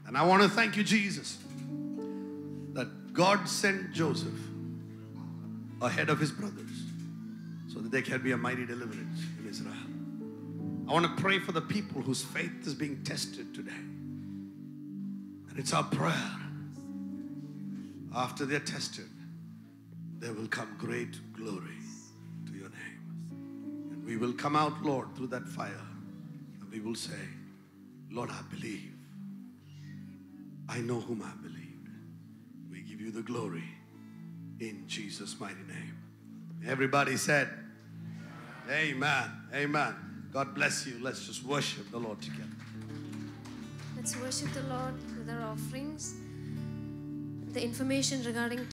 And I want to thank you, Jesus, that God sent Joseph ahead of his brothers so that there can be a mighty deliverance in Israel. I want to pray for the people whose faith is being tested today. And it's our prayer. After they're tested, there will come great glory to your name. And we will come out, Lord, through that fire. And we will say, Lord, I believe. I know whom I believed. We give you the glory in Jesus' mighty name. Everybody said, Amen. Amen. God bless you. Let's just worship the Lord together. Let's worship the Lord with our offerings. The information regarding